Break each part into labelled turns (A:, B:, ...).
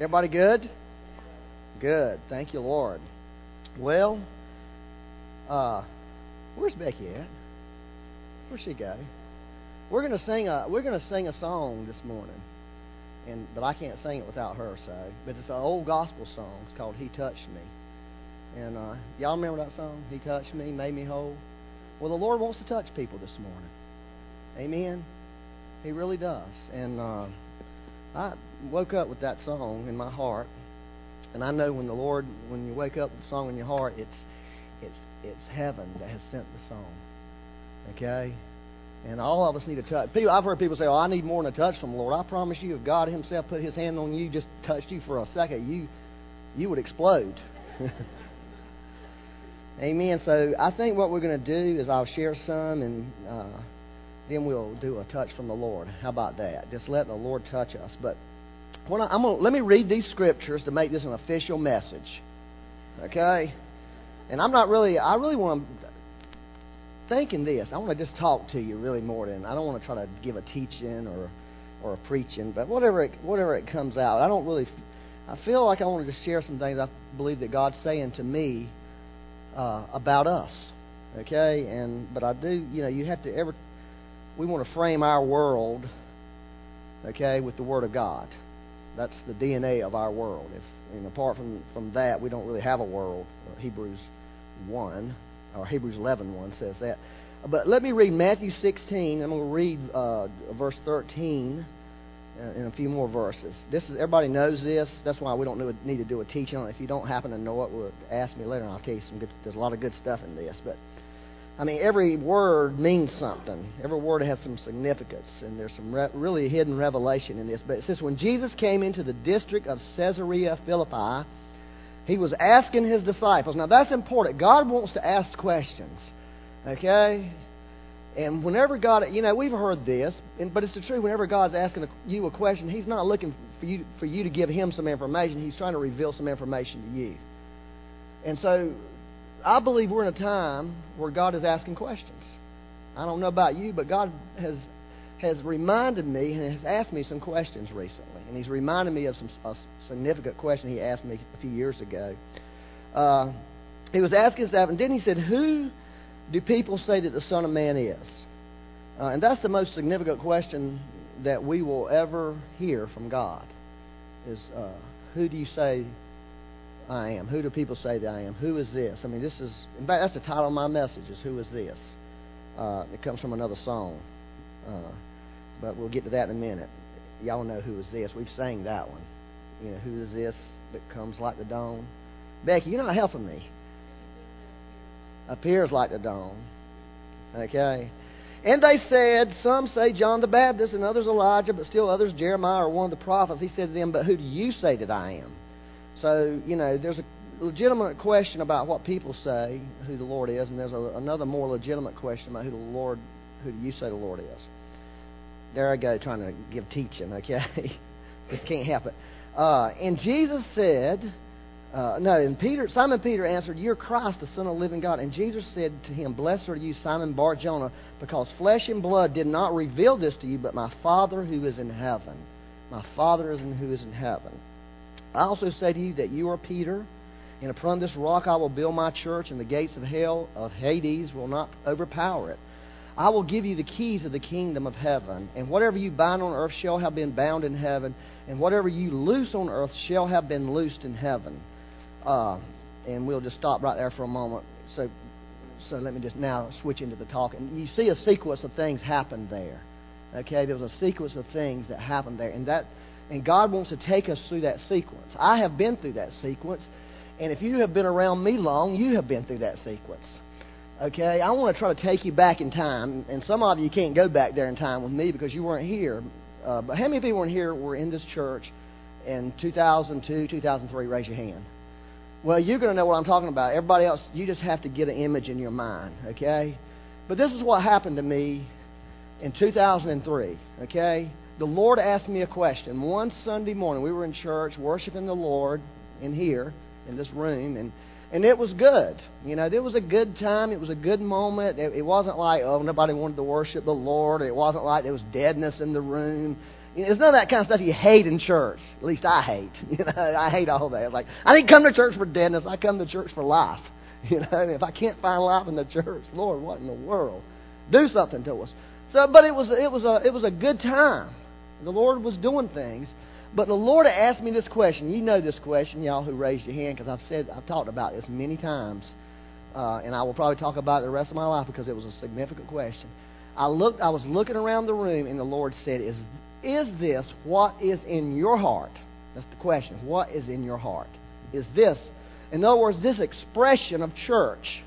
A: Everybody good? Good. Thank you, Lord. Well, uh, where's Becky at? Where's she go? We're gonna sing a we're gonna sing a song this morning, and but I can't sing it without her. So, but it's an old gospel song. It's called "He Touched Me," and uh, y'all remember that song? He touched me, made me whole. Well, the Lord wants to touch people this morning. Amen. He really does. And uh, I woke up with that song in my heart, and I know when the Lord, when you wake up with the song in your heart, it's it's it's heaven that has sent the song. Okay. And all of us need a touch. People, I've heard people say, "Oh, I need more than a touch from the Lord." I promise you, if God Himself put His hand on you, just touched you for a second, you you would explode. Amen. So I think what we're going to do is I'll share some, and uh, then we'll do a touch from the Lord. How about that? Just let the Lord touch us. But I, I'm gonna, let me read these scriptures to make this an official message. Okay. And I'm not really. I really want to thinking this. I want to just talk to you really more than I don't want to try to give a teaching or or a preaching, but whatever it, whatever it comes out. I don't really. I feel like I want to just share some things I believe that God's saying to me uh, about us. Okay, and but I do. You know, you have to ever. We want to frame our world. Okay, with the Word of God. That's the DNA of our world. If and apart from from that, we don't really have a world. Hebrews one or Hebrews 11 1 says that. But let me read Matthew 16. I'm going to read uh, verse 13 uh, in a few more verses. This is everybody knows this. That's why we don't need to do a teaching on it. If you don't happen to know it, well, ask me later, and I'll tell you some good. There's a lot of good stuff in this, but I mean, every word means something. Every word has some significance, and there's some re- really hidden revelation in this. But it says, when Jesus came into the district of Caesarea Philippi he was asking his disciples. Now that's important. God wants to ask questions. Okay? And whenever God, you know, we've heard this, but it's the truth. Whenever God's asking you a question, He's not looking for you for you to give Him some information. He's trying to reveal some information to you. And so, I believe we're in a time where God is asking questions. I don't know about you, but God has has reminded me and has asked me some questions recently. And he's reminded me of some a significant question he asked me a few years ago. Uh, he was asking himself, and then he said, Who do people say that the Son of Man is? Uh, and that's the most significant question that we will ever hear from God is uh, who do you say I am? Who do people say that I am? Who is this? I mean, this is, in fact, that's the title of my message is Who is This? Uh, it comes from another song. Uh, but we'll get to that in a minute. Y'all know who is this. We've sang that one. You know, who is this that comes like the dawn? Becky, you're not helping me. Appears like the dawn. Okay? And they said, some say John the Baptist, and others Elijah, but still others Jeremiah or one of the prophets. He said to them, But who do you say that I am? So, you know, there's a legitimate question about what people say who the Lord is, and there's a, another more legitimate question about who the Lord, who do you say the Lord is? There I go, trying to give teaching, okay? Just can't it. Uh, and Jesus said, uh, no, and Peter, Simon Peter answered, You're Christ, the Son of the living God. And Jesus said to him, Blessed are you, Simon Bar Jonah, because flesh and blood did not reveal this to you, but my Father who is in heaven. My Father is in who is in heaven. I also say to you that you are Peter, and upon this rock I will build my church, and the gates of hell of Hades will not overpower it. I will give you the keys of the kingdom of heaven, and whatever you bind on earth shall have been bound in heaven, and whatever you loose on earth shall have been loosed in heaven. Uh, and we'll just stop right there for a moment. So, so let me just now switch into the talk. And you see a sequence of things happen there. Okay, there was a sequence of things that happened there, and that, and God wants to take us through that sequence. I have been through that sequence, and if you have been around me long, you have been through that sequence. Okay, I want to try to take you back in time, and some of you can't go back there in time with me because you weren't here. Uh, but how many people weren't here were in this church in 2002, 2003? Raise your hand. Well, you're going to know what I'm talking about. Everybody else, you just have to get an image in your mind, okay? But this is what happened to me in 2003, okay? The Lord asked me a question. One Sunday morning, we were in church worshiping the Lord in here, in this room, and and it was good. You know, it was a good time. It was a good moment. It, it wasn't like oh nobody wanted to worship the Lord. It wasn't like there was deadness in the room. It's none of that kind of stuff you hate in church. At least I hate. You know, I hate all that. Like I didn't come to church for deadness. I come to church for life. You know, if I can't find life in the church, Lord, what in the world? Do something to us. So, but it was it was a it was a good time. The Lord was doing things. But the Lord asked me this question. You know this question, y'all who raised your hand, because I've said I've talked about this many times, uh, and I will probably talk about it the rest of my life because it was a significant question. I looked. I was looking around the room, and the Lord said, "Is is this what is in your heart?" That's the question. What is in your heart? Is this, in other words, this expression of church?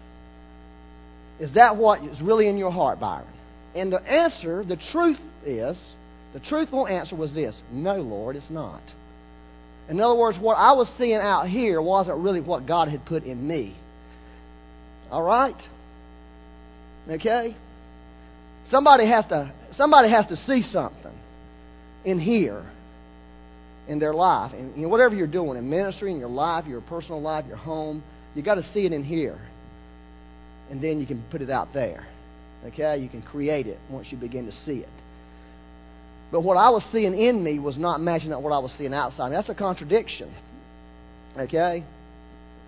A: Is that what is really in your heart, Byron? And the answer, the truth is, the truthful answer was this No, Lord, it's not. In other words, what I was seeing out here wasn't really what God had put in me. All right? Okay? Somebody has to somebody has to see something in here in their life. And you know, whatever you're doing in ministry, in your life, your personal life, your home, you got to see it in here. And then you can put it out there. Okay? You can create it once you begin to see it. But what I was seeing in me was not matching up what I was seeing outside. That's a contradiction. Okay?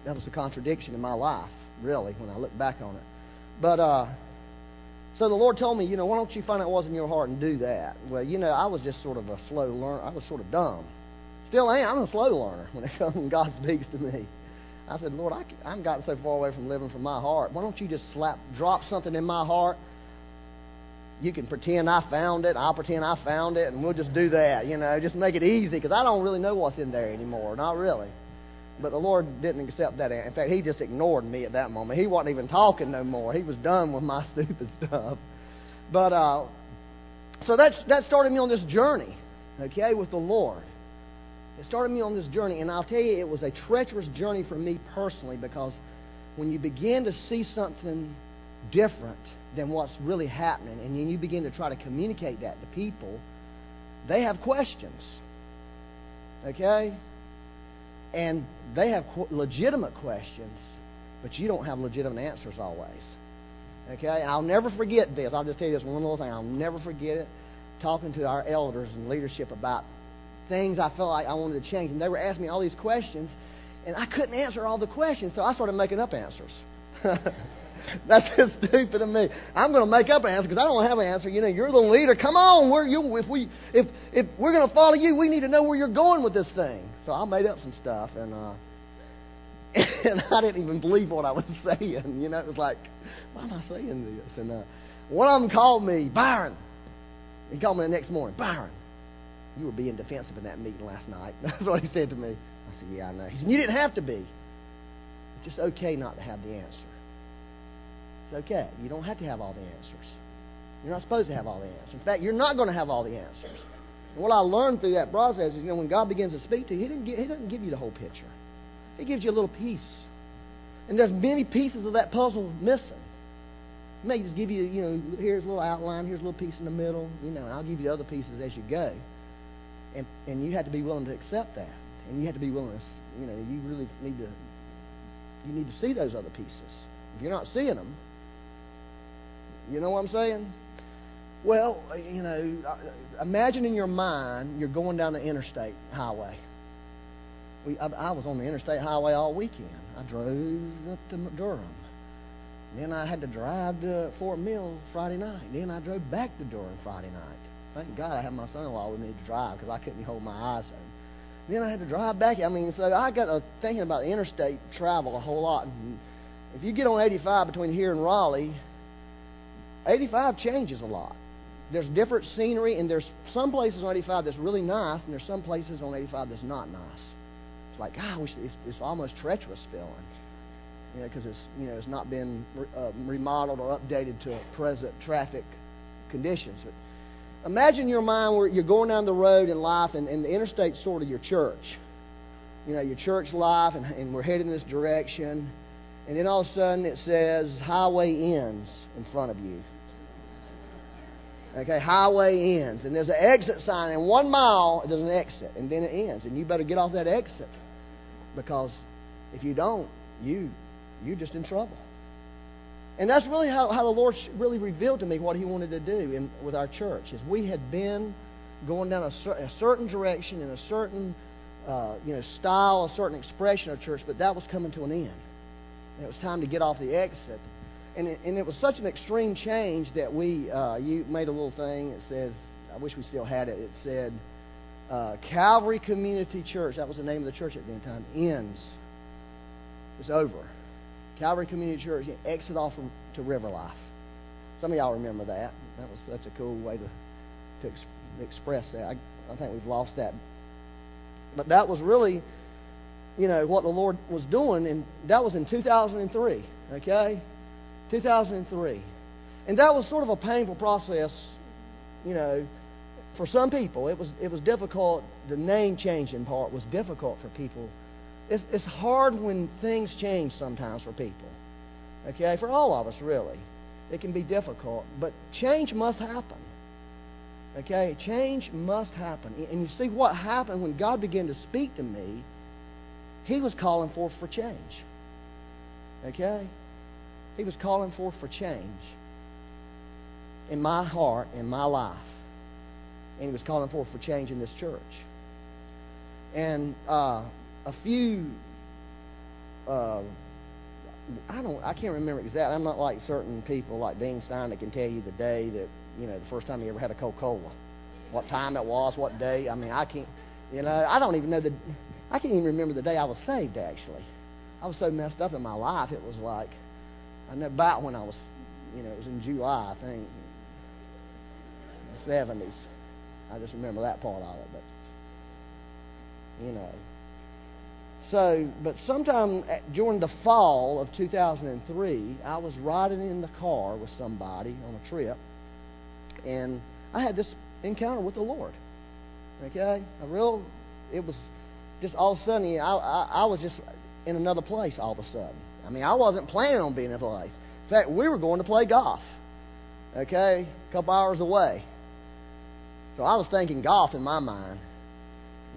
A: That was a contradiction in my life, really, when I look back on it. But uh so the Lord told me, you know, why don't you find out what's in your heart and do that? Well, you know, I was just sort of a slow learner. I was sort of dumb. Still am. I'm a slow learner when it comes when God speaks to me. I said, Lord, I, I've gotten so far away from living from my heart. Why don't you just slap, drop something in my heart you can pretend I found it. I'll pretend I found it, and we'll just do that. You know, just make it easy because I don't really know what's in there anymore. Not really. But the Lord didn't accept that. In fact, He just ignored me at that moment. He wasn't even talking no more. He was done with my stupid stuff. But uh, so that's that started me on this journey, okay, with the Lord. It started me on this journey, and I'll tell you, it was a treacherous journey for me personally because when you begin to see something different than what's really happening, and then you begin to try to communicate that to people, they have questions. Okay? And they have legitimate questions, but you don't have legitimate answers always. Okay? I'll never forget this. I'll just tell you this one little thing. I'll never forget it. Talking to our elders and leadership about things I felt like I wanted to change. And they were asking me all these questions, and I couldn't answer all the questions, so I started making up answers. That's just stupid of me. I'm going to make up an answer because I don't have an answer. You know, you're the leader. Come on, where you? If we, if if we're going to follow you, we need to know where you're going with this thing. So I made up some stuff, and uh, and I didn't even believe what I was saying. You know, it was like, why am I saying this? And uh, one of them called me Byron. He called me the next morning, Byron. You were being defensive in that meeting last night. That's what he said to me. I said, Yeah, I know. He said, You didn't have to be. It's just okay not to have the answer. It's okay. You don't have to have all the answers. You're not supposed to have all the answers. In fact, you're not going to have all the answers. And what I learned through that process is, you know, when God begins to speak to you, He, didn't get, he doesn't give you the whole picture. He gives you a little piece. And there's many pieces of that puzzle missing. He may just give you, you know, here's a little outline, here's a little piece in the middle, you know, and I'll give you other pieces as you go. And, and you have to be willing to accept that. And you have to be willing to, you know, you really need to, you need to see those other pieces. If you're not seeing them, you know what I'm saying? Well, you know, imagine in your mind you're going down the interstate highway. We, I, I was on the interstate highway all weekend. I drove up to Durham. Then I had to drive to Fort Mill Friday night. Then I drove back to Durham Friday night. Thank God I had my son-in-law with me to drive because I couldn't hold my eyes open. Then I had to drive back. I mean, so I got thinking about interstate travel a whole lot. And if you get on 85 between here and Raleigh, 85 changes a lot. There's different scenery, and there's some places on 85 that's really nice, and there's some places on 85 that's not nice. It's like, ah, it's, it's almost treacherous feeling, you know, because it's you know it's not been uh, remodeled or updated to present traffic conditions. But imagine your mind where you're going down the road in life, and, and the interstate's sort of your church. You know, your church life, and, and we're heading this direction, and then all of a sudden it says highway ends in front of you. Okay, highway ends. And there's an exit sign, and one mile there's an exit, and then it ends. And you better get off that exit. Because if you don't, you you're just in trouble. And that's really how, how the Lord really revealed to me what He wanted to do in, with our church. Is we had been going down a, cer- a certain direction in a certain uh, you know style, a certain expression of church, but that was coming to an end. And it was time to get off the exit. And it, and it was such an extreme change that we uh, you made a little thing. It says, I wish we still had it. It said uh, Calvary Community Church. That was the name of the church at the time. Ends. It's over. Calvary Community Church. Exit off to River Life. Some of y'all remember that. That was such a cool way to to ex- express that. I, I think we've lost that. But that was really, you know, what the Lord was doing, and that was in 2003. Okay, 2003, and that was sort of a painful process, you know, for some people. It was it was difficult. The name changing part was difficult for people. It's, it's hard when things change sometimes for people. Okay, for all of us really, it can be difficult, but change must happen. Okay? Change must happen. And you see what happened when God began to speak to me, He was calling forth for change. Okay? He was calling forth for change in my heart, in my life. And He was calling forth for change in this church. And uh, a few. Uh, I don't. I can't remember exactly. I'm not like certain people, like Dean Stein, that can tell you the day that you know, the first time you ever had a Coca Cola. What time it was, what day. I mean, I can't, you know, I don't even know the, I can't even remember the day I was saved, actually. I was so messed up in my life, it was like, I know about when I was, you know, it was in July, I think, the 70s. I just remember that part of it, but, you know. So, but sometime during the fall of 2003, I was riding in the car with somebody on a trip and I had this encounter with the Lord. Okay, a real. It was just all of a sudden. I, I, I was just in another place all of a sudden. I mean, I wasn't planning on being in a place. In fact, we were going to play golf. Okay, a couple hours away. So I was thinking golf in my mind.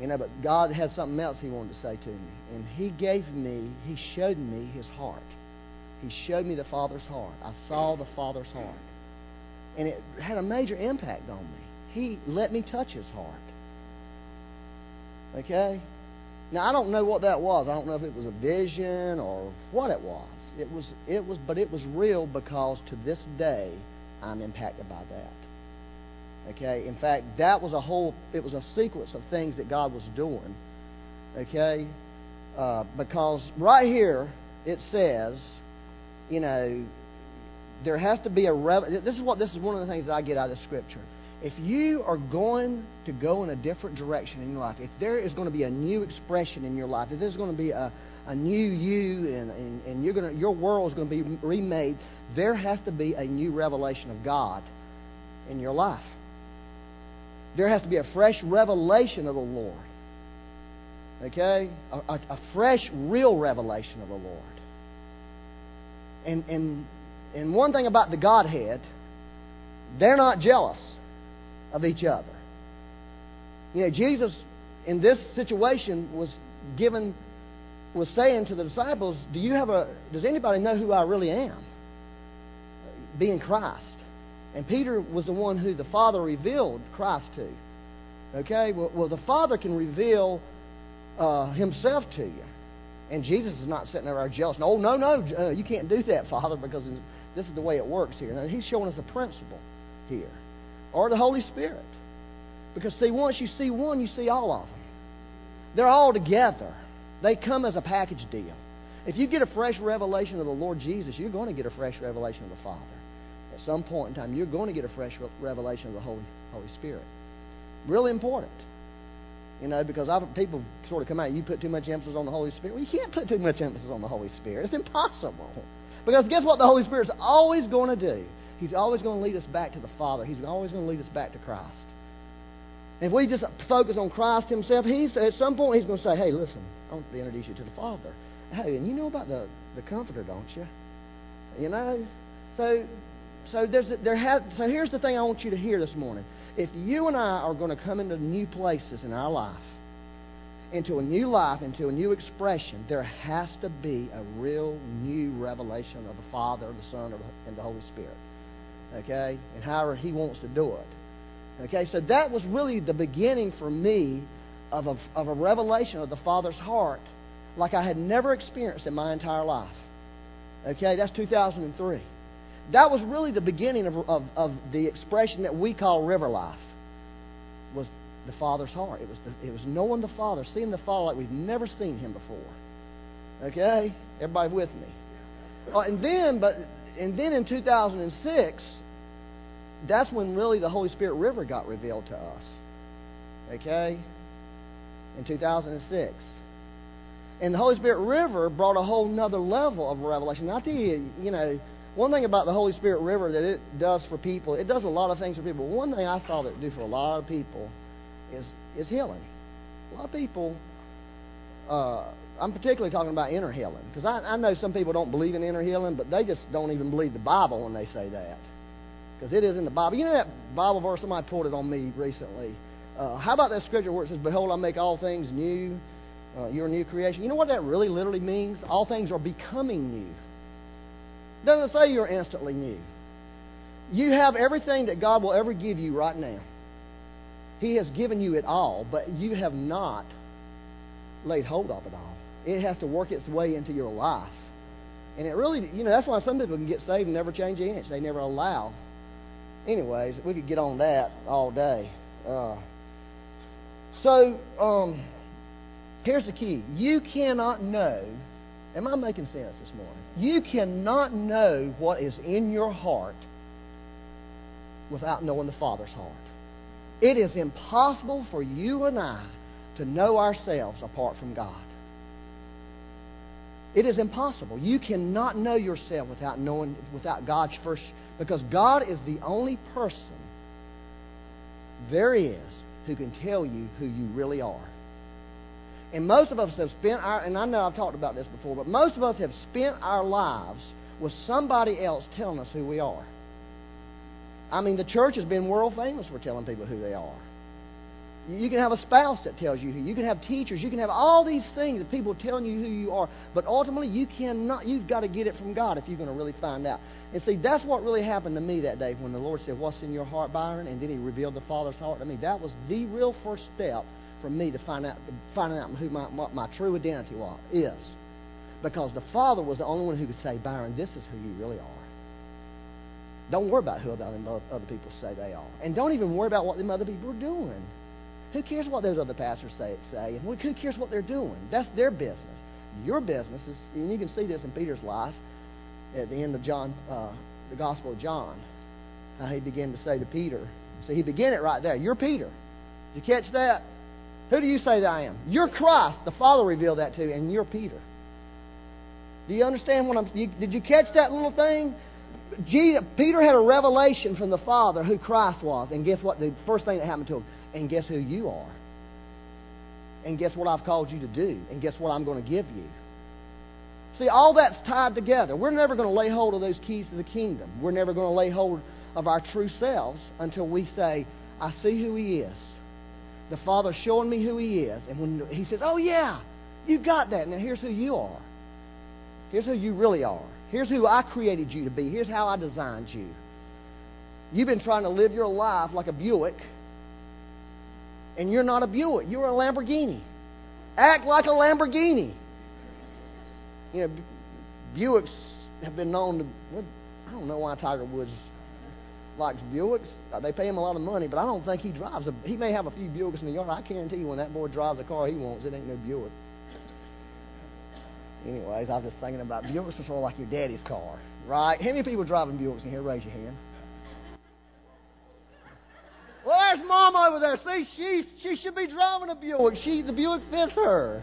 A: You know, but God had something else He wanted to say to me. And He gave me, He showed me His heart. He showed me the Father's heart. I saw the Father's heart and it had a major impact on me. He let me touch his heart. Okay? Now I don't know what that was. I don't know if it was a vision or what it was. It was it was but it was real because to this day I'm impacted by that. Okay? In fact, that was a whole it was a sequence of things that God was doing. Okay? Uh, because right here it says, you know, there has to be a rev- this is what this is one of the things that I get out of scripture. If you are going to go in a different direction in your life, if there is going to be a new expression in your life, if there's going to be a, a new you and, and, and you're going to, your world is going to be remade, there has to be a new revelation of God in your life. There has to be a fresh revelation of the Lord. Okay? A, a, a fresh, real revelation of the Lord. And, and and one thing about the Godhead, they're not jealous of each other. You know, Jesus in this situation was given was saying to the disciples, "Do you have a? Does anybody know who I really am? Being Christ." And Peter was the one who the Father revealed Christ to. Okay, well, well the Father can reveal uh, Himself to you, and Jesus is not sitting there jealous. No, no, no, uh, you can't do that, Father, because this is the way it works here. Now, he's showing us a principle here, or the Holy Spirit. Because, see, once you see one, you see all of them. They're all together, they come as a package deal. If you get a fresh revelation of the Lord Jesus, you're going to get a fresh revelation of the Father. At some point in time, you're going to get a fresh revelation of the Holy, Holy Spirit. Really important. You know, because I've, people sort of come out, you put too much emphasis on the Holy Spirit. Well, you can't put too much emphasis on the Holy Spirit. It's impossible. Because guess what the Holy Spirit's always going to do? He's always going to lead us back to the Father. He's always going to lead us back to Christ. If we just focus on Christ Himself, He's at some point He's going to say, "Hey, listen, I want to introduce you to the Father. Hey, and you know about the the Comforter, don't you? You know, so so there's there has so here's the thing I want you to hear this morning. If you and I are going to come into new places in our life, into a new life, into a new expression, there has to be a real new revelation of the Father, the Son, and the Holy Spirit. Okay? And however He wants to do it. Okay, so that was really the beginning for me of a, of a revelation of the Father's heart like I had never experienced in my entire life. Okay, that's 2003. That was really the beginning of, of, of the expression that we call river life. Was the Father's heart. It was the, it was knowing the Father, seeing the Father like we've never seen Him before. Okay, everybody with me? Oh, and then, but and then in 2006, that's when really the Holy Spirit River got revealed to us. Okay, in 2006. And the Holy Spirit River brought a whole nother level of revelation. I tell you, you know, one thing about the Holy Spirit River that it does for people, it does a lot of things for people. One thing I saw that it do for a lot of people is is healing. A lot of people, uh, I'm particularly talking about inner healing because I, I know some people don't believe in inner healing, but they just don't even believe the Bible when they say that because it is in the Bible. You know that Bible verse somebody pulled it on me recently. Uh, how about that scripture where it says, "Behold, I make all things new." Uh, you're a new creation. You know what that really literally means? All things are becoming new. It doesn't say you're instantly new. You have everything that God will ever give you right now. He has given you it all, but you have not laid hold of it all. It has to work its way into your life. And it really, you know, that's why some people can get saved and never change an inch. They never allow. Anyways, we could get on that all day. Uh, so, um, here's the key you cannot know. Am I making sense this morning? You cannot know what is in your heart without knowing the Father's heart. It is impossible for you and I to know ourselves apart from God. It is impossible. You cannot know yourself without knowing without God's first because God is the only person there is who can tell you who you really are. And most of us have spent our and I know I've talked about this before, but most of us have spent our lives with somebody else telling us who we are. I mean, the church has been world famous for telling people who they are. You can have a spouse that tells you who. You can have teachers. You can have all these things that people telling you who you are. But ultimately, you cannot. You've got to get it from God if you're going to really find out. And see, that's what really happened to me that day when the Lord said, "What's in your heart, Byron?" And then He revealed the Father's heart to me. That was the real first step for me to find out, finding out who my, my true identity was is, because the Father was the only one who could say, "Byron, this is who you really are." Don't worry about who other people say they are. And don't even worry about what them other people are doing. Who cares what those other pastors say? say? Who cares what they're doing? That's their business. Your business is, and you can see this in Peter's life at the end of John, uh, the Gospel of John, how he began to say to Peter. So he began it right there. You're Peter. Did you catch that? Who do you say that I am? You're Christ. The Father revealed that to you, and you're Peter. Do you understand what I'm? Did you catch that little thing? Jesus, Peter had a revelation from the Father who Christ was, and guess what? The first thing that happened to him, and guess who you are? And guess what I've called you to do? And guess what I'm going to give you? See, all that's tied together. We're never going to lay hold of those keys to the kingdom. We're never going to lay hold of our true selves until we say, I see who He is. The Father's showing me who He is. And when He says, Oh, yeah, you got that. Now here's who you are. Here's who you really are. Here's who I created you to be. Here's how I designed you. You've been trying to live your life like a Buick, and you're not a Buick. You're a Lamborghini. Act like a Lamborghini. You know, Buicks have been known to. I don't know why Tiger Woods likes Buicks. Uh, they pay him a lot of money, but I don't think he drives a. He may have a few Buicks in the yard. I guarantee you, when that boy drives the car he wants, it ain't no Buick. Anyways, I was just thinking about Buicks are sort like your daddy's car, right? How many people driving Buicks in here? Raise your hand. Well, there's Mom over there. See, she she should be driving a Buick. She the Buick fits her.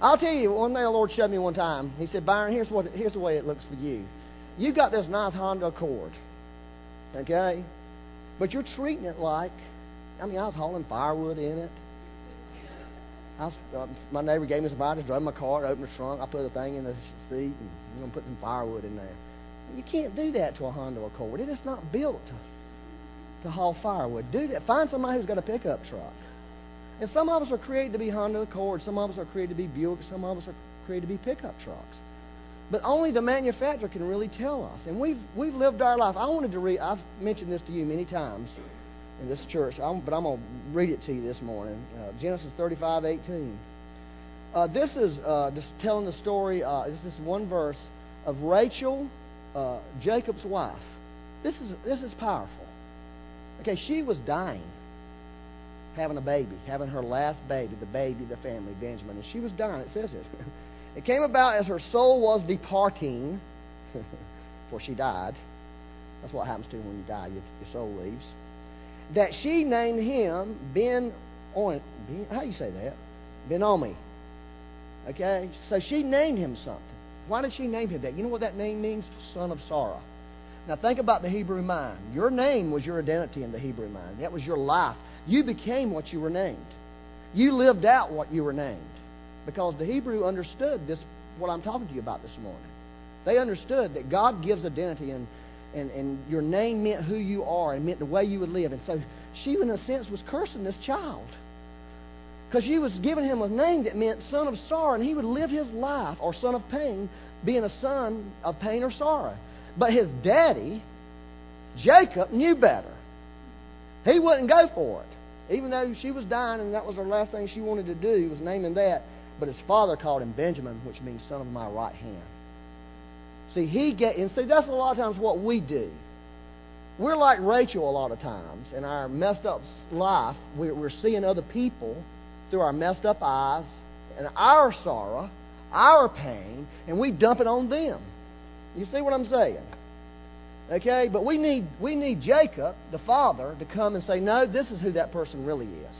A: I'll tell you one day the Lord showed me one time. He said, Byron, here's what here's the way it looks for you. You got this nice Honda Accord, okay? But you're treating it like, I mean, I was hauling firewood in it. I was, uh, my neighbor gave me some fire. I drove my car, opened the trunk, I put a thing in the seat, and I'm going to put some firewood in there. You can't do that to a Honda Accord. It is not built to, haul firewood. Do that. Find somebody who's got a pickup truck. And some of us are created to be Honda Accord. Some of us are created to be Buick. Some of us are created to be pickup trucks. But only the manufacturer can really tell us. And we've, we've lived our life. I wanted to read, I've mentioned this to you many times in this church, I'm, but I'm to read it to you this morning. Uh, Genesis 35 18. Uh, this is uh, just telling the story, uh, this is one verse of Rachel, uh, Jacob's wife. This is, this is powerful. Okay, she was dying, having a baby, having her last baby, the baby of the family, Benjamin. And she was dying, it says it. it came about as her soul was departing, for she died. That's what happens to you when you die, your, your soul leaves. That she named him Ben On. How do you say that? Benomi. Okay? So she named him something. Why did she name him that? You know what that name means? Son of sorrow. Now think about the Hebrew mind. Your name was your identity in the Hebrew mind. That was your life. You became what you were named. You lived out what you were named. Because the Hebrew understood this what I'm talking to you about this morning. They understood that God gives identity and, and, and your name meant who you are and meant the way you would live. And so she, in a sense, was cursing this child. Because she was giving him a name that meant son of sorrow, and he would live his life, or son of pain, being a son of pain or sorrow. But his daddy, Jacob, knew better. He wouldn't go for it. Even though she was dying and that was her last thing she wanted to do, was naming that. But his father called him Benjamin, which means son of my right hand. See, he get and see that's a lot of times what we do. We're like Rachel a lot of times in our messed up life. We're seeing other people through our messed up eyes and our sorrow, our pain, and we dump it on them. You see what I'm saying? Okay, but we need we need Jacob, the father, to come and say, no, this is who that person really is.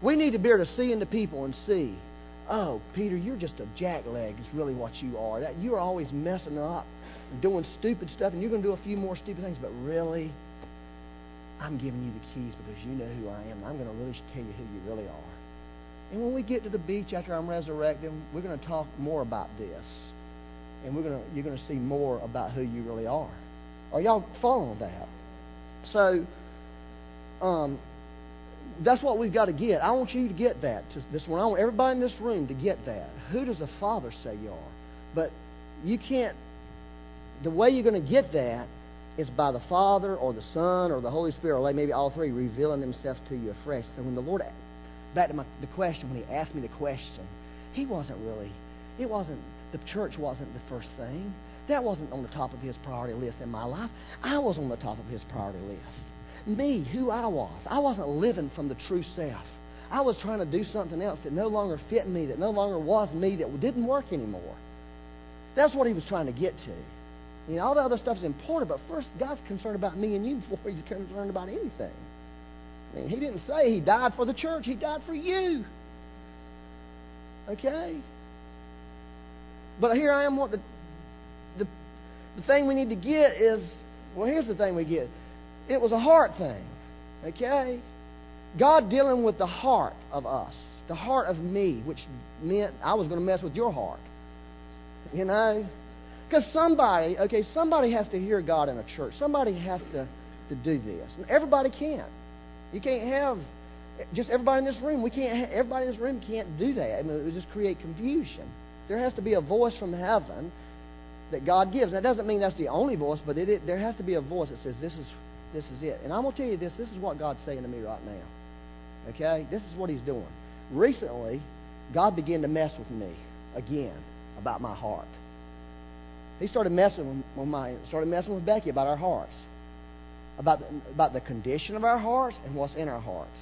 A: We need to be able to see into people and see, oh, Peter, you're just a jackleg. Is really what you are. That you're always messing up and doing stupid stuff, and you're going to do a few more stupid things. But really, I'm giving you the keys because you know who I am. I'm going to really tell you who you really are. And when we get to the beach after I'm resurrected, we're going to talk more about this and we're gonna you're gonna see more about who you really are. Are y'all following that? So, um, that's what we've got to get. I want you to get that. This one, I want everybody in this room to get that. Who does a father say you are? But you can't. The way you're going to get that is by the Father or the Son or the Holy Spirit, or maybe all three, revealing themselves to you afresh. So when the Lord, back to my, the question, when He asked me the question, He wasn't really. It wasn't the church wasn't the first thing. That wasn't on the top of his priority list in my life. I was on the top of his priority list. Me, who I was. I wasn't living from the true self. I was trying to do something else that no longer fit me, that no longer was me, that didn't work anymore. That's what he was trying to get to. You know, all the other stuff is important, but first, God's concerned about me and you before he's concerned about anything. He didn't say he died for the church, he died for you. Okay? But here I am. What the, the the thing we need to get is well. Here's the thing we get. It was a heart thing. Okay, God dealing with the heart of us, the heart of me, which meant I was going to mess with your heart. You know, because somebody, okay, somebody has to hear God in a church. Somebody has to to do this. And everybody can't. You can't have just everybody in this room. We can't. Everybody in this room can't do that. I mean, it would just create confusion. There has to be a voice from heaven that God gives. That doesn't mean that's the only voice, but it, it, there has to be a voice that says, this is, this is it. And I'm going to tell you this. This is what God's saying to me right now. Okay? This is what He's doing. Recently, God began to mess with me again about my heart. He started messing with my started messing with Becky about our hearts, about the, about the condition of our hearts and what's in our hearts.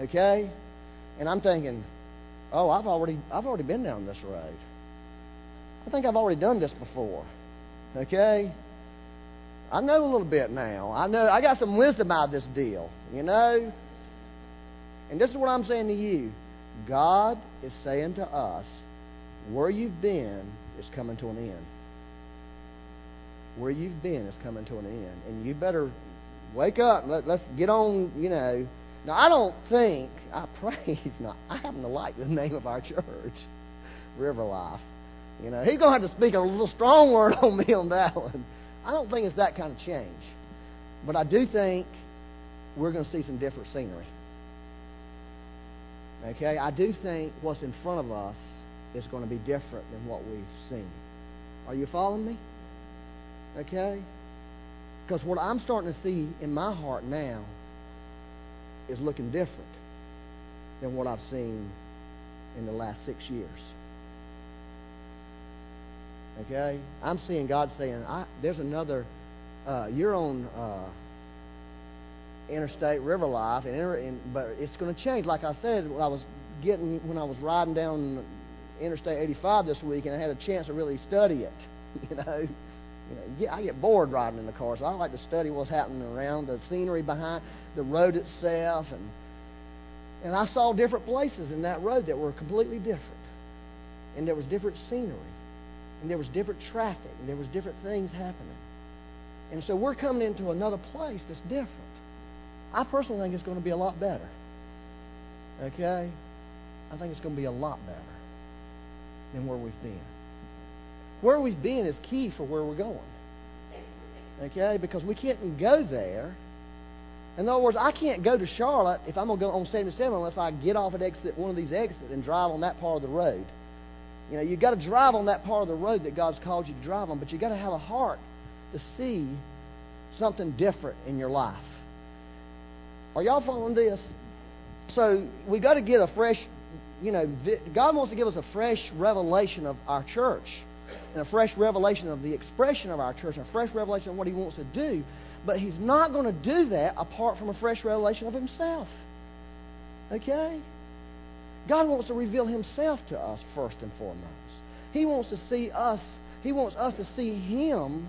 A: Okay, and I'm thinking, oh, I've already, I've already been down this road. I think I've already done this before. Okay? I know a little bit now. I know I got some wisdom out of this deal, you know? And this is what I'm saying to you. God is saying to us, where you've been is coming to an end. Where you've been is coming to an end. And you better wake up. Let, let's get on, you know, now, I don't think, I praise not, I happen to like the name of our church, River Life. You know, he's going to have to speak a little strong word on me on that one. I don't think it's that kind of change. But I do think we're going to see some different scenery. Okay? I do think what's in front of us is going to be different than what we've seen. Are you following me? Okay? Because what I'm starting to see in my heart now is looking different than what I've seen in the last six years. Okay? I'm seeing God saying, there's another, uh, you're on uh, Interstate River Life, and, and, but it's going to change. Like I said, when I was getting, when I was riding down Interstate 85 this week, and I had a chance to really study it, you know. You know, I get bored riding in the car, so I like to study what's happening around the scenery behind the road itself, and and I saw different places in that road that were completely different, and there was different scenery, and there was different traffic, and there was different things happening, and so we're coming into another place that's different. I personally think it's going to be a lot better. Okay, I think it's going to be a lot better than where we've been. Where we've been is key for where we're going. Okay? Because we can't go there. In other words, I can't go to Charlotte if I'm going to go on 77 unless I get off at exit one of these exits and drive on that part of the road. You know, you've got to drive on that part of the road that God's called you to drive on, but you've got to have a heart to see something different in your life. Are y'all following this? So we've got to get a fresh, you know, God wants to give us a fresh revelation of our church and a fresh revelation of the expression of our church, a fresh revelation of what He wants to do. But He's not going to do that apart from a fresh revelation of Himself. Okay? God wants to reveal Himself to us first and foremost. He wants to see us, He wants us to see Him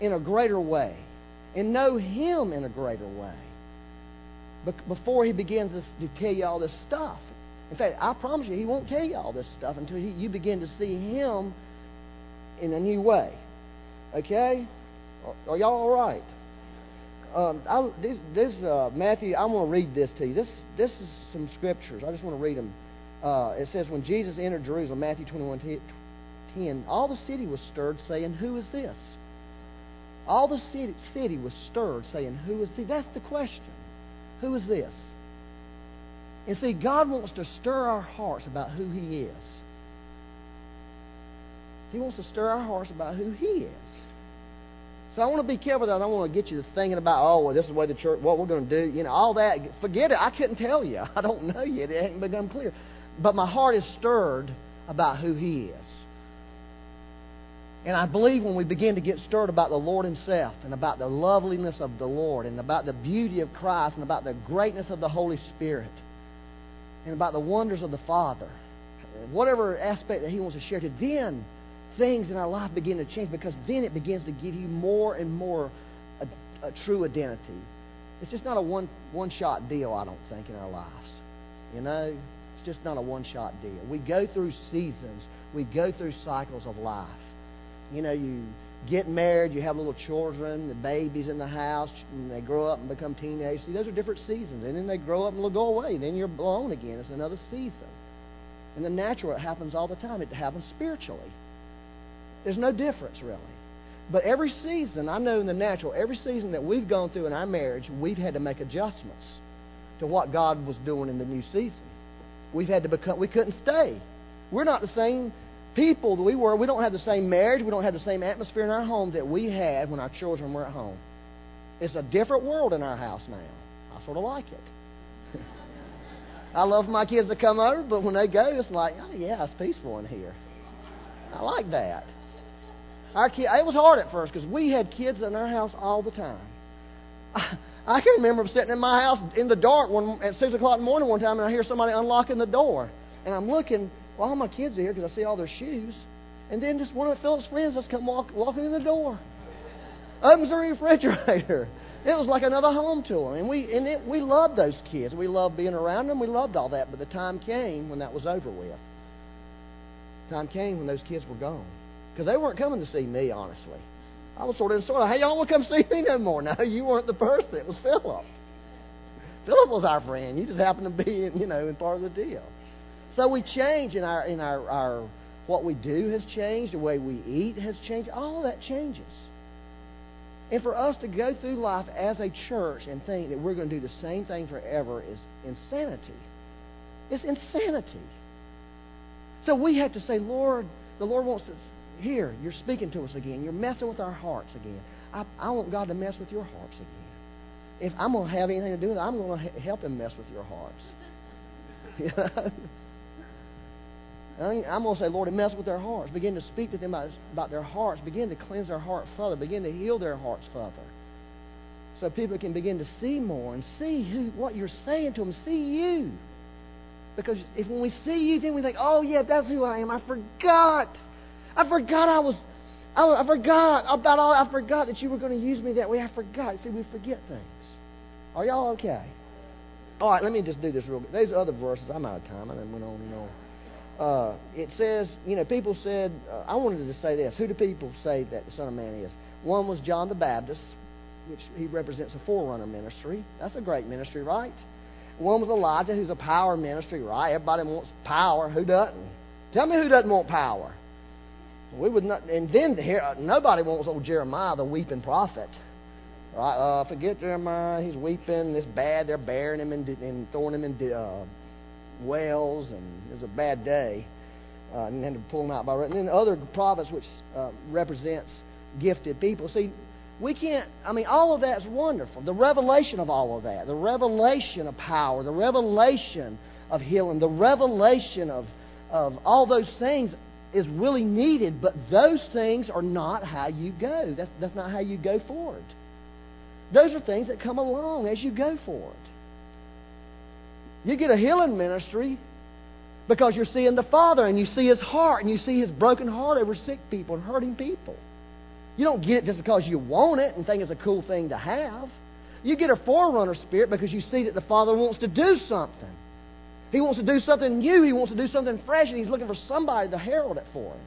A: in a greater way and know Him in a greater way before He begins to tell you all this stuff. In fact, I promise you, He won't tell you all this stuff until he, you begin to see Him in a new way. Okay? Are y'all all right? Um, I, this, this uh, Matthew, I want to read this to you. This, this is some scriptures. I just want to read them. Uh, it says, When Jesus entered Jerusalem, Matthew 21 10, all the city was stirred, saying, Who is this? All the city, city was stirred, saying, Who is this? That's the question. Who is this? And see, God wants to stir our hearts about who He is. He wants to stir our hearts about who He is. So I want to be careful that I don't want to get you to thinking about, oh, well, this is the way the church, what we're going to do, you know, all that. Forget it. I couldn't tell you. I don't know yet. It hasn't become clear. But my heart is stirred about who He is. And I believe when we begin to get stirred about the Lord Himself and about the loveliness of the Lord and about the beauty of Christ and about the greatness of the Holy Spirit and about the wonders of the Father, whatever aspect that He wants to share to, then things in our life begin to change because then it begins to give you more and more a, a true identity. It's just not a one one shot deal, I don't think, in our lives. You know, it's just not a one shot deal. We go through seasons, we go through cycles of life. You know, you get married, you have little children, the babies in the house, and they grow up and become teenagers. See, those are different seasons. And then they grow up and they'll go away. Then you're blown again. It's another season. In the natural, it happens all the time. It happens spiritually. There's no difference, really. But every season, I know in the natural, every season that we've gone through in our marriage, we've had to make adjustments to what God was doing in the new season. We've had to become, we couldn't stay. We're not the same people that we were. We don't have the same marriage. We don't have the same atmosphere in our home that we had when our children were at home. It's a different world in our house now. I sort of like it. I love my kids to come over, but when they go, it's like, oh, yeah, it's peaceful in here. I like that. Our kid, it was hard at first because we had kids in our house all the time. I, can remember sitting in my house in the dark one at six o'clock in the morning one time, and I hear somebody unlocking the door, and I'm looking. Well, all my kids are here because I see all their shoes, and then just one of Philip's friends just come walk, walking in the door, opens the refrigerator. It was like another home to them, and we and it, we loved those kids. We loved being around them. We loved all that. But the time came when that was over with. Time came when those kids were gone. Because they weren't coming to see me, honestly. I was sort of in sort of, hey, y'all want to come see me no more? No, you weren't the person. It was Philip. Philip was our friend. You just happened to be, in, you know, in part of the deal. So we change in our in our, our what we do has changed. The way we eat has changed. All that changes. And for us to go through life as a church and think that we're going to do the same thing forever is insanity. It's insanity. So we have to say, Lord, the Lord wants to here, you're speaking to us again. You're messing with our hearts again. I, I want God to mess with your hearts again. If I'm going to have anything to do with it, I'm going to help Him mess with your hearts. I'm going to say, Lord, it mess with their hearts. Begin to speak to them about, their hearts. Begin to cleanse their heart further. Begin to heal their hearts further. So people can begin to see more and see who, what you're saying to them. See you. Because if when we see you, then we think, oh, yeah, that's who I am. I forgot. I forgot I was, I, I forgot about all, I forgot that you were going to use me that way. I forgot. See, we forget things. Are y'all okay? All right, let me just do this real quick. There's other verses. I'm out of time. I went on and on. Uh, it says, you know, people said, uh, I wanted to say this. Who do people say that the Son of Man is? One was John the Baptist, which he represents a forerunner ministry. That's a great ministry, right? One was Elijah, who's a power ministry, right? Everybody wants power. Who doesn't? Tell me who doesn't want power. We would not, and then here, uh, nobody wants old Jeremiah, the weeping prophet. Right? Uh, forget Jeremiah. He's weeping. It's bad. They're burying him and, and throwing him in uh, wells, and it was a bad day. Uh, and then to pull him out by. And then other prophets, which uh, represents gifted people. See, we can't. I mean, all of that's wonderful. The revelation of all of that, the revelation of power, the revelation of healing, the revelation of of all those things is really needed, but those things are not how you go. That's, that's not how you go forward. Those are things that come along as you go forward. You get a healing ministry because you're seeing the Father and you see His heart and you see His broken heart over sick people and hurting people. You don't get it just because you want it and think it's a cool thing to have. You get a forerunner spirit because you see that the Father wants to do something. He wants to do something new. He wants to do something fresh, and He's looking for somebody to herald it for Him.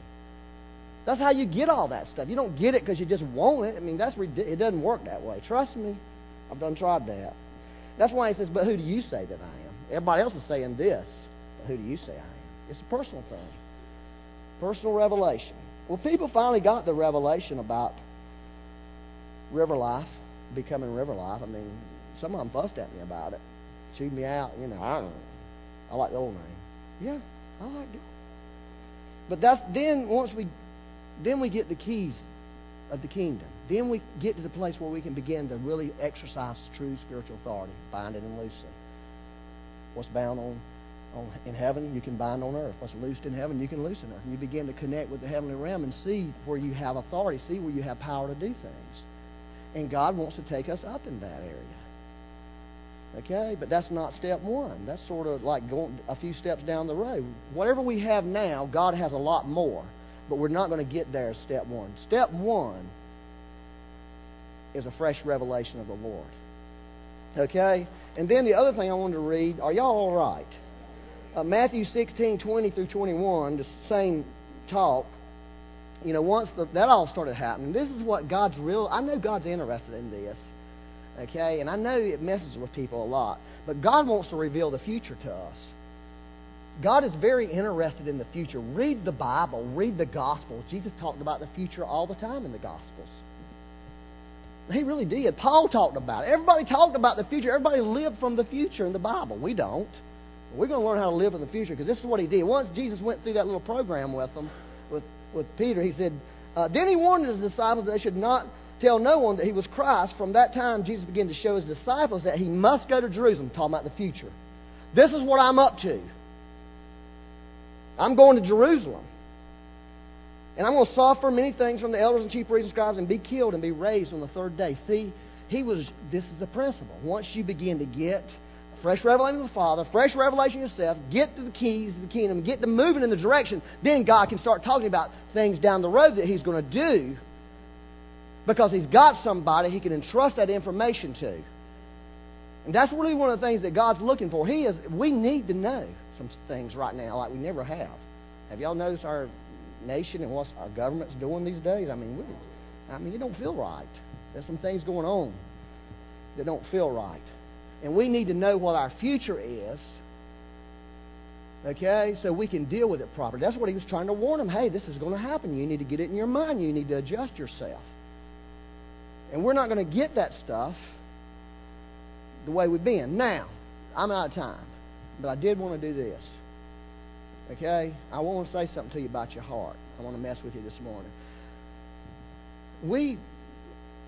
A: That's how you get all that stuff. You don't get it because you just want it. I mean, that's it doesn't work that way. Trust me, I've done tried that. That's why He says, "But who do you say that I am?" Everybody else is saying this, but who do you say I am? It's a personal thing, personal revelation. Well, people finally got the revelation about river life, becoming river life. I mean, some of them fussed at me about it, chewed me out. You know, I don't know. I like the old name. Yeah, I like it. But that's then once we then we get the keys of the kingdom. Then we get to the place where we can begin to really exercise true spiritual authority, binding and loosing. What's bound on, on in heaven, you can bind on earth. What's loosed in heaven, you can loose on earth. And you begin to connect with the heavenly realm and see where you have authority, see where you have power to do things. And God wants to take us up in that area. Okay, but that's not step one. That's sort of like going a few steps down the road. Whatever we have now, God has a lot more, but we're not going to get there step one. Step one is a fresh revelation of the Lord. Okay? And then the other thing I wanted to read, are y'all all right? Uh, Matthew 16, 20 through 21, the same talk. You know, once the, that all started happening, this is what God's real. I know God's interested in this. Okay? And I know it messes with people a lot. But God wants to reveal the future to us. God is very interested in the future. Read the Bible, read the Gospels. Jesus talked about the future all the time in the Gospels. He really did. Paul talked about it. Everybody talked about the future. Everybody lived from the future in the Bible. We don't. We're going to learn how to live in the future because this is what he did. Once Jesus went through that little program with them, with, with Peter, he said, uh, then he warned his disciples that they should not tell no one that he was Christ. From that time, Jesus began to show his disciples that he must go to Jerusalem, talking about the future. This is what I'm up to. I'm going to Jerusalem. And I'm going to suffer many things from the elders and chief priests and scribes and be killed and be raised on the third day. See, he was, this is the principle. Once you begin to get fresh revelation of the Father, fresh revelation yourself, get to the keys of the kingdom, get to moving in the direction, then God can start talking about things down the road that He's going to do because He's got somebody He can entrust that information to. And that's really one of the things that God's looking for. He is, we need to know some things right now like we never have. Have y'all noticed our nation and what our government's doing these days? I mean, we, I mean, it don't feel right. There's some things going on that don't feel right. And we need to know what our future is, okay, so we can deal with it properly. That's what he was trying to warn them. Hey, this is going to happen. You need to get it in your mind. You need to adjust yourself. And we're not going to get that stuff the way we've been. Now, I'm out of time, but I did want to do this. Okay? I want to say something to you about your heart. I want to mess with you this morning. We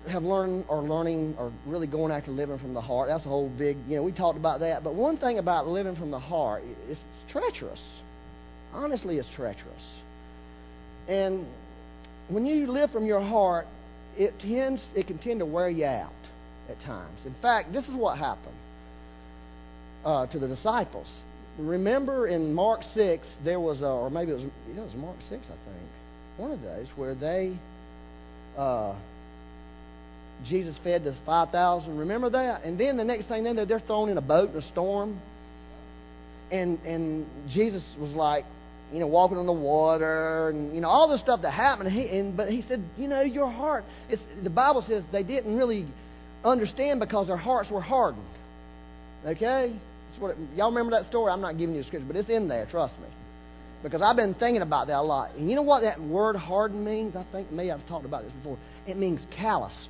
A: have learned or learning or really going after living from the heart. That's a whole big, you know, we talked about that. But one thing about living from the heart, it's treacherous. Honestly, it's treacherous. And when you live from your heart, it tends, it can tend to wear you out at times. In fact, this is what happened uh, to the disciples. Remember in Mark 6, there was, a, or maybe it was, it was Mark 6, I think, one of those where they, uh, Jesus fed the 5,000. Remember that? And then the next thing, then they're thrown in a boat in a storm. And, and Jesus was like, you know, walking on the water and, you know, all the stuff that happened. He, and, but he said, you know, your heart, it's, the Bible says they didn't really understand because their hearts were hardened. Okay? What y'all remember that story? I'm not giving you the scripture, but it's in there, trust me. Because I've been thinking about that a lot. And you know what that word hardened means? I think maybe I've talked about this before. It means calloused.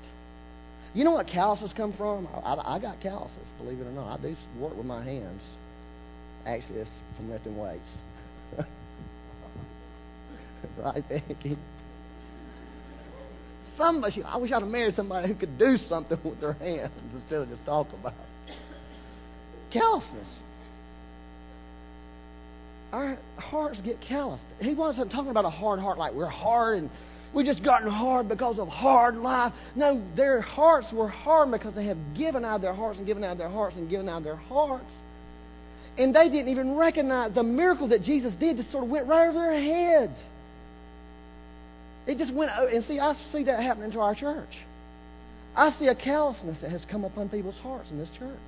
A: You know what calluses come from? I, I, I got calluses, believe it or not. I do work with my hands. Actually, it's from lifting weights. right, Becky? Somebody, I wish I'd have married somebody who could do something with their hands instead of just talk about it. Callousness. Our hearts get calloused. He wasn't talking about a hard heart like we're hard and we just gotten hard because of hard life. No, their hearts were hard because they have given out their hearts and given out their hearts and given out their hearts. And they didn't even recognize the miracle that Jesus did just sort of went right over their heads. It just went, uh, and see, I see that happening to our church. I see a callousness that has come upon people's hearts in this church.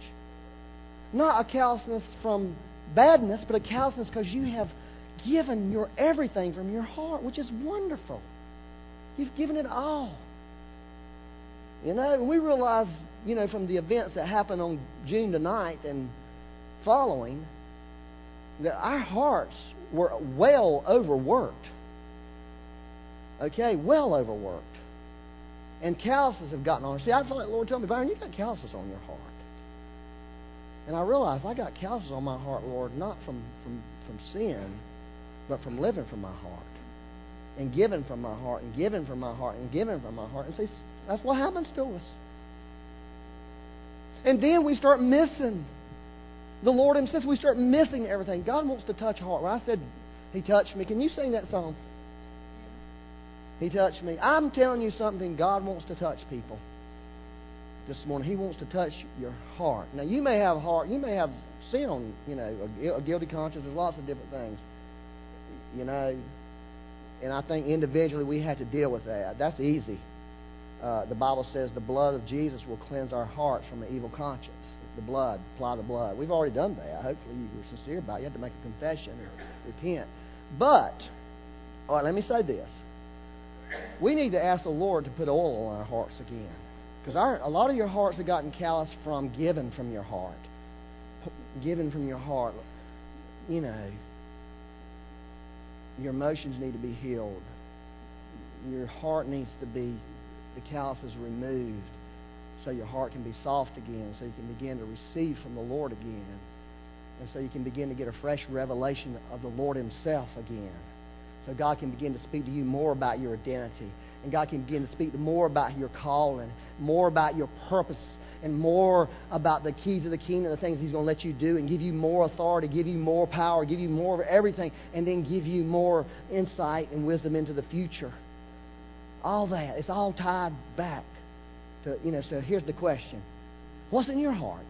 A: Not a callousness from badness, but a callousness because you have given your everything from your heart, which is wonderful. You've given it all. You know, and we realize, you know, from the events that happened on June the 9th and following, that our hearts were well overworked. Okay, well overworked. And calluses have gotten on. See, I feel like Lord told me, Byron, you got calluses on your heart. And I realized I got calluses on my heart, Lord, not from, from, from sin, but from living from my heart. And giving from my heart, and giving from my heart, and giving from my heart. And see, that's what happens to us. And then we start missing the Lord Himself. We start missing everything. God wants to touch heart. When I said He touched me, can you sing that song? He touched me. I'm telling you something. God wants to touch people this morning. He wants to touch your heart. Now, you may have heart. You may have sin on, you know, a, guilty conscience. There's lots of different things, you know. And I think individually we have to deal with that. That's easy. Uh, the Bible says the blood of Jesus will cleanse our hearts from an evil conscience. The blood, apply the blood. We've already done that. Hopefully you were sincere about it. You had to make a confession or repent. But, all right, let me say this. We need to ask the Lord to put oil on our hearts again. Because a lot of your hearts have gotten callous from giving from your heart. Giving from your heart. You know, your emotions need to be healed. Your heart needs to be, the calluses removed so your heart can be soft again, so you can begin to receive from the Lord again. And so you can begin to get a fresh revelation of the Lord Himself again. So God can begin to speak to you more about your identity. And God can begin to speak more about your calling, more about your purpose, and more about the keys of the kingdom, the things He's going to let you do, and give you more authority, give you more power, give you more of everything, and then give you more insight and wisdom into the future. All that. It's all tied back to, you know, so here's the question What's in your heart?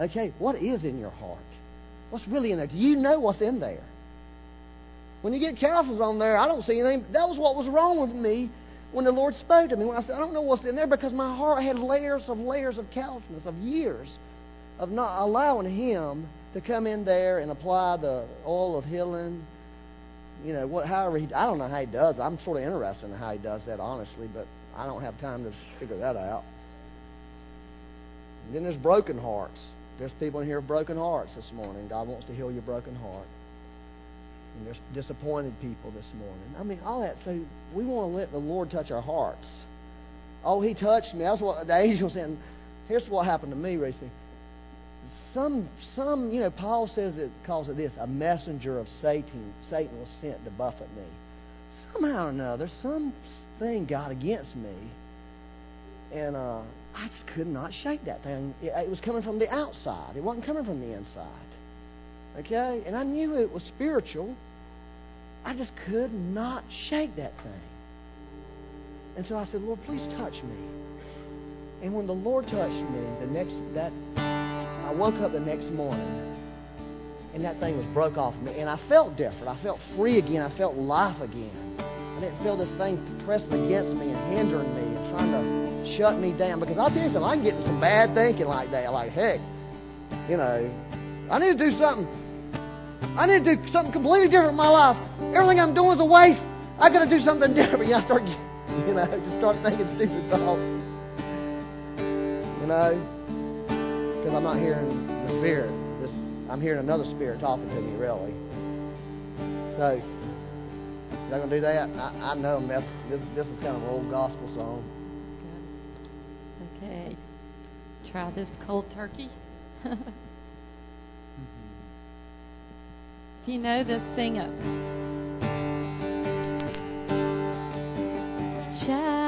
A: Okay, what is in your heart? What's really in there? Do you know what's in there? When you get calluses on there, I don't see anything. That was what was wrong with me when the Lord spoke to me. When I said, I don't know what's in there because my heart had layers of layers of callousness, of years of not allowing Him to come in there and apply the oil of healing. You know, what, however he, I don't know how he does. I'm sort of interested in how he does that, honestly, but I don't have time to figure that out. And then there's broken hearts. There's people in here with broken hearts this morning. God wants to heal your broken heart. And there's disappointed people this morning. I mean, all that. So we want to let the Lord touch our hearts. Oh, He touched me. That's what the angel said. Here's what happened to me, Reese. some, some, you know, Paul says it calls it this: a messenger of Satan. Satan was sent to buffet me. Somehow or another, something got against me, and uh, I just could not shake that thing. It, it was coming from the outside. It wasn't coming from the inside. Okay, and I knew it was spiritual. I just could not shake that thing. And so I said, Lord, please touch me. And when the Lord touched me, the next that I woke up the next morning and that thing was broke off of me. And I felt different. I felt free again. I felt life again. I didn't feel this thing pressing against me and hindering me and trying to shut me down. Because I'll tell you something, I can get into some bad thinking like that. Like, heck, you know, I need to do something. I need to do something completely different in my life. Everything I'm doing is a waste. I got to do something different. I start, you know, just start thinking stupid thoughts. You know, because I'm not hearing the Spirit. This, I'm hearing another Spirit talking to me, really. So, going to do that? I, I know this, this is kind of an old gospel song.
B: Okay. Try this cold turkey. if you know this, sing it. Shackled